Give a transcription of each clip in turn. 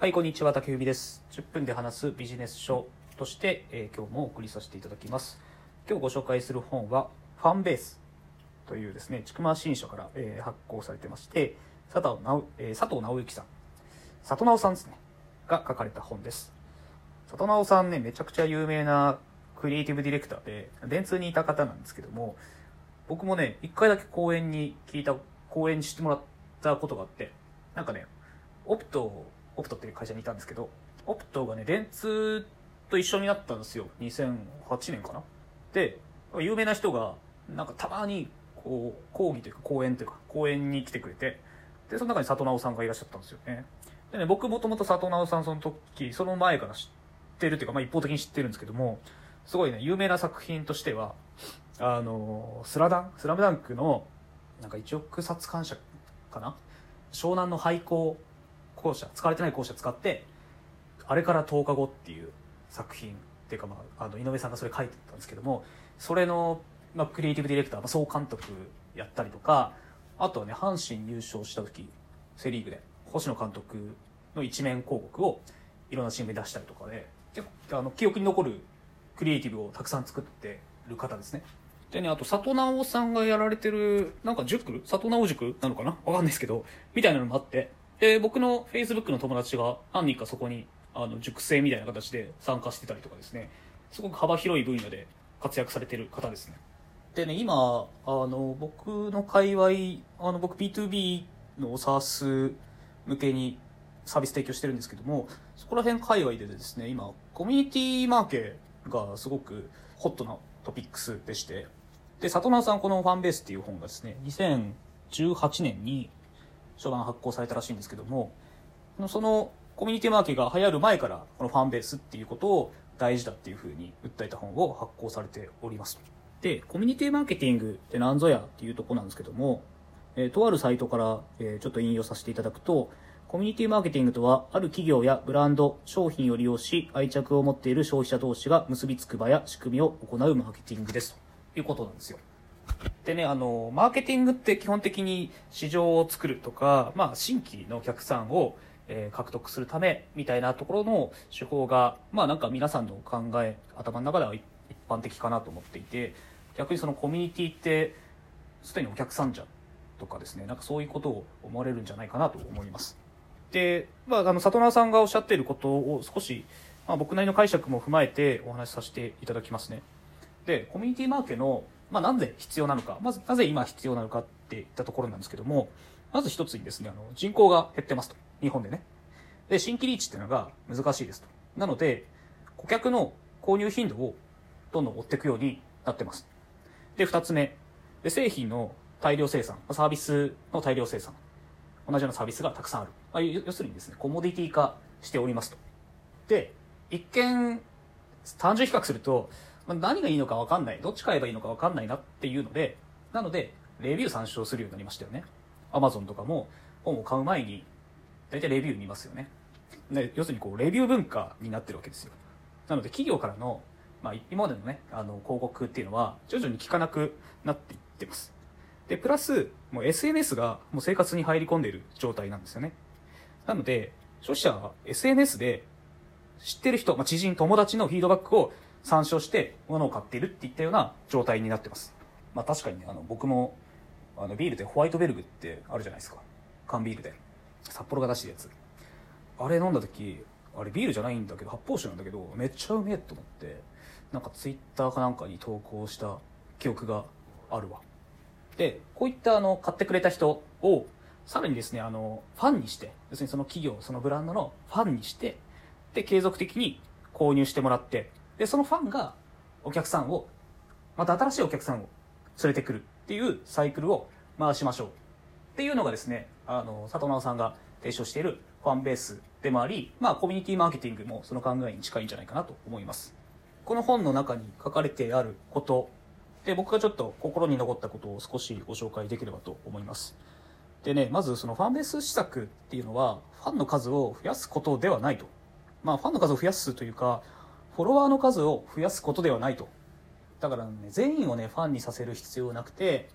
はい、こんにちは、竹文です。10分で話すビジネス書として、えー今日もお送りさせていただきます。今日ご紹介する本は、ファンベースというですね、ちくま新書から、えー発行されてまして、佐藤直,、えー佐藤直之さん、佐藤直さんですね、が書かれた本です。佐藤直さんね、めちゃくちゃ有名なクリエイティブディレクターで、電通にいた方なんですけども、僕もね、一回だけ講演に聞いた、講演してもらったことがあって、なんかね、オプト、オプトっていう会社にいたんですけど、オプトがね、電通と一緒になったんですよ。2008年かな。で、有名な人が、なんかたまに、こう、講義というか講演というか、講演に来てくれて、で、その中に佐藤直さんがいらっしゃったんですよね。でね、僕もともと佐藤直さんその時、その前から知ってるというか、まあ一方的に知ってるんですけども、すごいね、有名な作品としては、あの、スラダン、スラムダンクの、なんか1億冊感謝かな？湘南の廃校校舎、使われてない校舎使って、あれから10日後っていう作品っていうか、まあ、あの、井上さんがそれ書いてたんですけども、それの、まあ、クリエイティブディレクター、まあ、総監督やったりとか、あとはね、阪神優勝した時、セリーグで、星野監督の一面広告をいろんな新聞に出したりとかで、結構、あの、記憶に残るクリエイティブをたくさん作ってる方ですね。でね、あと、佐藤直さんがやられてる、なんか塾？佐藤直塾なのかな？わかんないですけど、みたいなのもあって、で、僕の Facebook の友達が何人かそこに、あの、塾生みたいな形で参加してたりとかですね、すごく幅広い分野で活躍されてる方ですね。でね、今、あの、僕の界隈、あの、僕 B2B の SARS 向けにサービス提供してるんですけども、そこら辺界隈でですね、今、コミュニティマーケがすごくホットなトピックスでして、で、里直さんこのファンベースっていう本がですね、2018年に初版発行されたらしいんですけども、そのコミュニティマーケが流行る前からこのファンベースっていうことを大事だっていうふうに訴えた本を発行されております。で、コミュニティマーケティングって何ぞやっていうとこなんですけども、えーとあるサイトから、えーちょっと引用させていただくと、コミュニティマーケティングとは、ある企業やブランド、商品を利用し、愛着を持っている消費者同士が結びつく場や仕組みを行うマーケティングです。ということなんですよ。でね、あの、マーケティングって基本的に市場を作るとか、まあ、新規のお客さんを、えー獲得するためみたいなところの手法が、まあなんか皆さんの考え、頭の中では一般的かなと思っていて、逆にそのコミュニティって、すでにお客さんじゃとかですね、なんかそういうことを思われるんじゃないかなと思います。で、まあ、あの、里直さんがおっしゃっていることを少し、まあ、僕なりの解釈も踏まえてお話しさせていただきますね。で、コミュニティマーケの、まあ、なんで必要なのか、まず、なぜ今必要なのかっていったところなんですけども、まず一つにですね、あの、人口が減ってますと。日本でね。で、新規リーチっていうのが難しいですと。なので、顧客の購入頻度をどんどん追っていくようになってます。で、二つ目。で、製品の大量生産、サービスの大量生産。同じようなサービスがたくさんある。まあ、要するにですね、コモディティ化しておりますと。で、一見、単純比較すると、まあ何がいいのか分かんない。どっち買えばいいのか分かんないなっていうので、なので、レビュー参照するようになりましたよね。アマゾンとかも本を買う前に、大体レビュー見ますよね。で要するにこう、レビュー文化になってるわけですよ。なので、企業からの、まあ、今までのね、あの、広告っていうのは、徐々に効かなくなっていってます。で、プラス、もう SNS がもう生活に入り込んでいる状態なんですよね。なので、消費者は SNS で知ってる人、まあ、知人、友達のフィードバックを参照して物を買っているっていったような状態になってます。まあ確かにね、あの、僕も、あの、ビールでホワイトベルグってあるじゃないですか。缶ビールで。札幌が出してるやつ。あれ飲んだ時、あれビールじゃないんだけど、発泡酒なんだけど、めっちゃうめえと思って、なんかツイッターかなんかに投稿した記憶があるわ。で、こういったあの、買ってくれた人を、さらにですね、あの、ファンにして、要するにその企業、そのブランドのファンにして、で、継続的に購入してもらって、で、そのファンがお客さんを、また新しいお客さんを連れてくるっていうサイクルを回しましょう。っていうのがですね、あの、佐藤直さんが提唱しているファンベースでもあり、まあ、コミュニティマーケティングもその考えに近いんじゃないかなと思います。この本の中に書かれてあること、で、僕がちょっと心に残ったことを少しご紹介できればと思います。でね、まずそのファンベース施策っていうのは、ファンの数を増やすことではないと。まあ、ファンの数を増やすというか、フォロワーの数を増やすことではないと。だからね、全員をね、ファンにさせる必要なくて、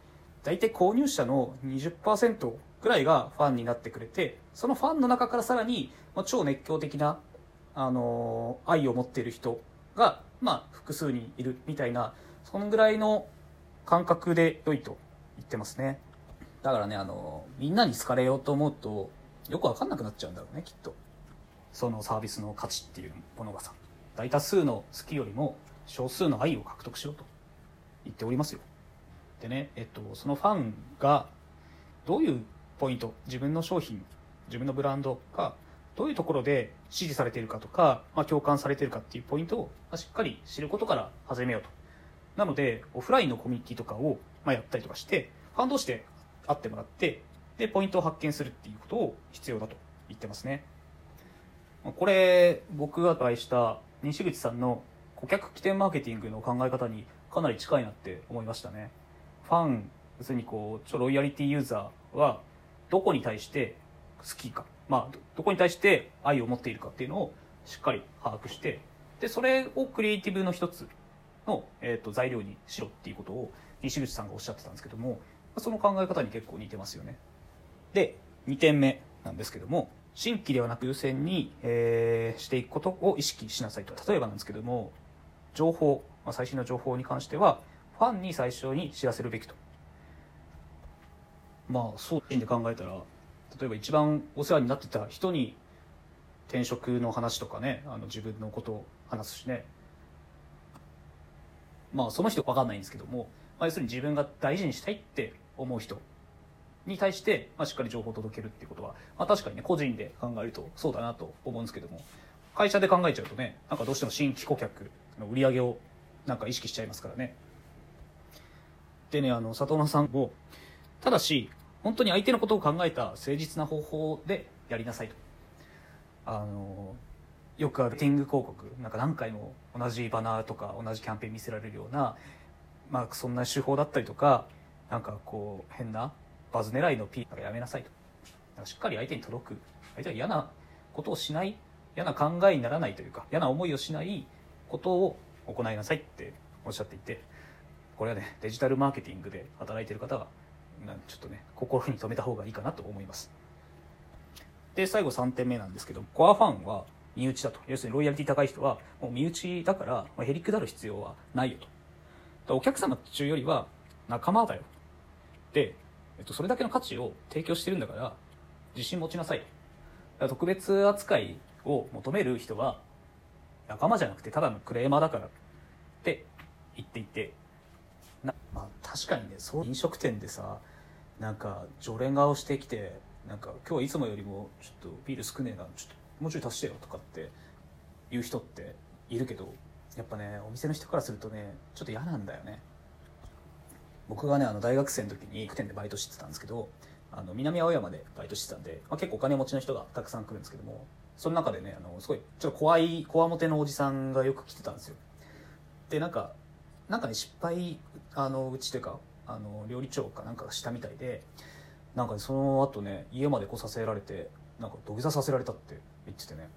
大体購入者の20%ぐらいがファンになってくれてそのファンの中からさらに、まあ、超熱狂的な、あのー愛を持っている人が、まあ、複数人いるみたいなそのぐらいの感覚で良いと言ってますね。だからね、あのーみんなに好かれようと思うとよくわかんなくなっちゃうんだろうねきっと。そのサービスの価値っていうものがさ。大多数の好きよりも少数の愛を獲得しろと言っておりますよ。でね、えっと、そのファンがどういうポイント自分の商品自分のブランドがどういうところで支持されているかとか、まあ、共感されているかっていうポイントを、ま、しっかり知ることから始めようと。なのでオフラインのコミュニティとかを、ま、やったりとかしてファン同士で会ってもらってでポイントを発見するっていうことを必要だと言ってますね。これ僕がお会いした西口さんの顧客起点マーケティングの考え方にかなり近いなって思いましたね。ファン要するにこうちょロイヤリティユーザーはどこに対して好きか。まあどこに対して愛を持っているかっていうのをしっかり把握して。でそれをクリエイティブの一つの、えー、と材料にしろっていうことを西口さんがおっしゃってたんですけどもその考え方に結構似てますよね。で2点目なんですけども新規ではなく優先に、えーしていくことを意識しなさいと。例えばなんですけども情報、まあ、最新の情報に関してはファンに最初に知らせるべきと。まあそういうで考えたら例えば一番お世話になってた人に転職の話とかねあの自分のことを話すしね。まあその人分かんないんですけども、まあ、要するに自分が大事にしたいって思う人。に対して、まあ、しっかり情報を届けるっていうことは、まあ、確かにね個人で考えるとそうだなと思うんですけども会社で考えちゃうとねなんかどうしても新規顧客の売り上げをなんか意識しちゃいますからね。でねあの里村さんもただし本当に相手のことを考えた誠実な方法でやりなさいと。あのよくあるティング広告なんか何回も同じバナーとか同じキャンペーン見せられるようなまあそんな手法だったりとかなんかこう変なバズ狙いの P なんかやめなさいと。なんかしっかり相手に届く。相手は嫌なことをしない嫌な考えにならないというか嫌な思いをしないことを行いなさいっておっしゃっていてこれはねデジタルマーケティングで働いてる方はちょっとね心に留めた方がいいかなと思います。で最後3点目なんですけどコアファンは身内だと。要するにロイヤリティ高い人はもう身内だから、まあ、へりくだる必要はないよと。お客様中よりは仲間だよ。で、えっと、それだけの価値を提供してるんだから自信持ちなさい。特別扱いを求める人は仲間じゃなくてただのクレーマーだからって言っていて。なまあ確かにねそう飲食店でさなんか常連顔してきてなんか今日はいつもよりもちょっとビール少ねえなちょっともうちょい足してよとかって言う人っているけどやっぱねお店の人からするとねちょっと嫌なんだよね。僕がねあの大学生の時に店でバイトしてたんですけどあの南青山でバイトしてたんで、まあ、結構お金持ちの人がたくさん来るんですけどもその中でねあのすごいちょっと怖いこわもてのおじさんがよく来てたんですよ。でなんかなんかね失敗あのうちというかあの料理長かなんかがしたみたいでなんかねその後ね家まで来させられてなんか土下座させられたって言っててね。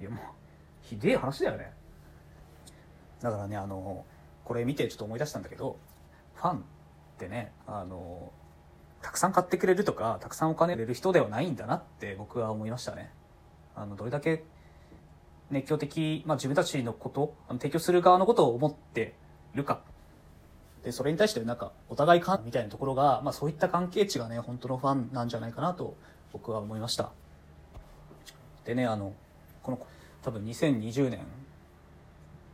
いやもうひでえ話だよね。だからねあのこれ見てちょっと思い出したんだけどファンってねあのたくさん買ってくれるとかたくさんお金くれる人ではないんだなって僕は思いましたね。あのどれだけ熱狂的、まあ、自分たちのことあの提供する側のことを思ってるか。でそれに対してなんかお互いかみたいなところが、まあ、そういった関係値がね本当のファンなんじゃないかなと僕は思いました。でねあのこの多分2020年、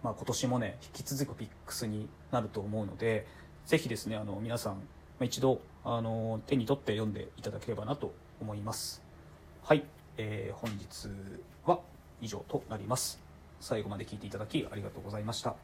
まあ、今年もね引き続きビックスになると思うのでぜひですねあの皆さん一度あの手に取って読んでいただければなと思います。はい、えー本日は以上となります。最後まで聞いていただきありがとうございました。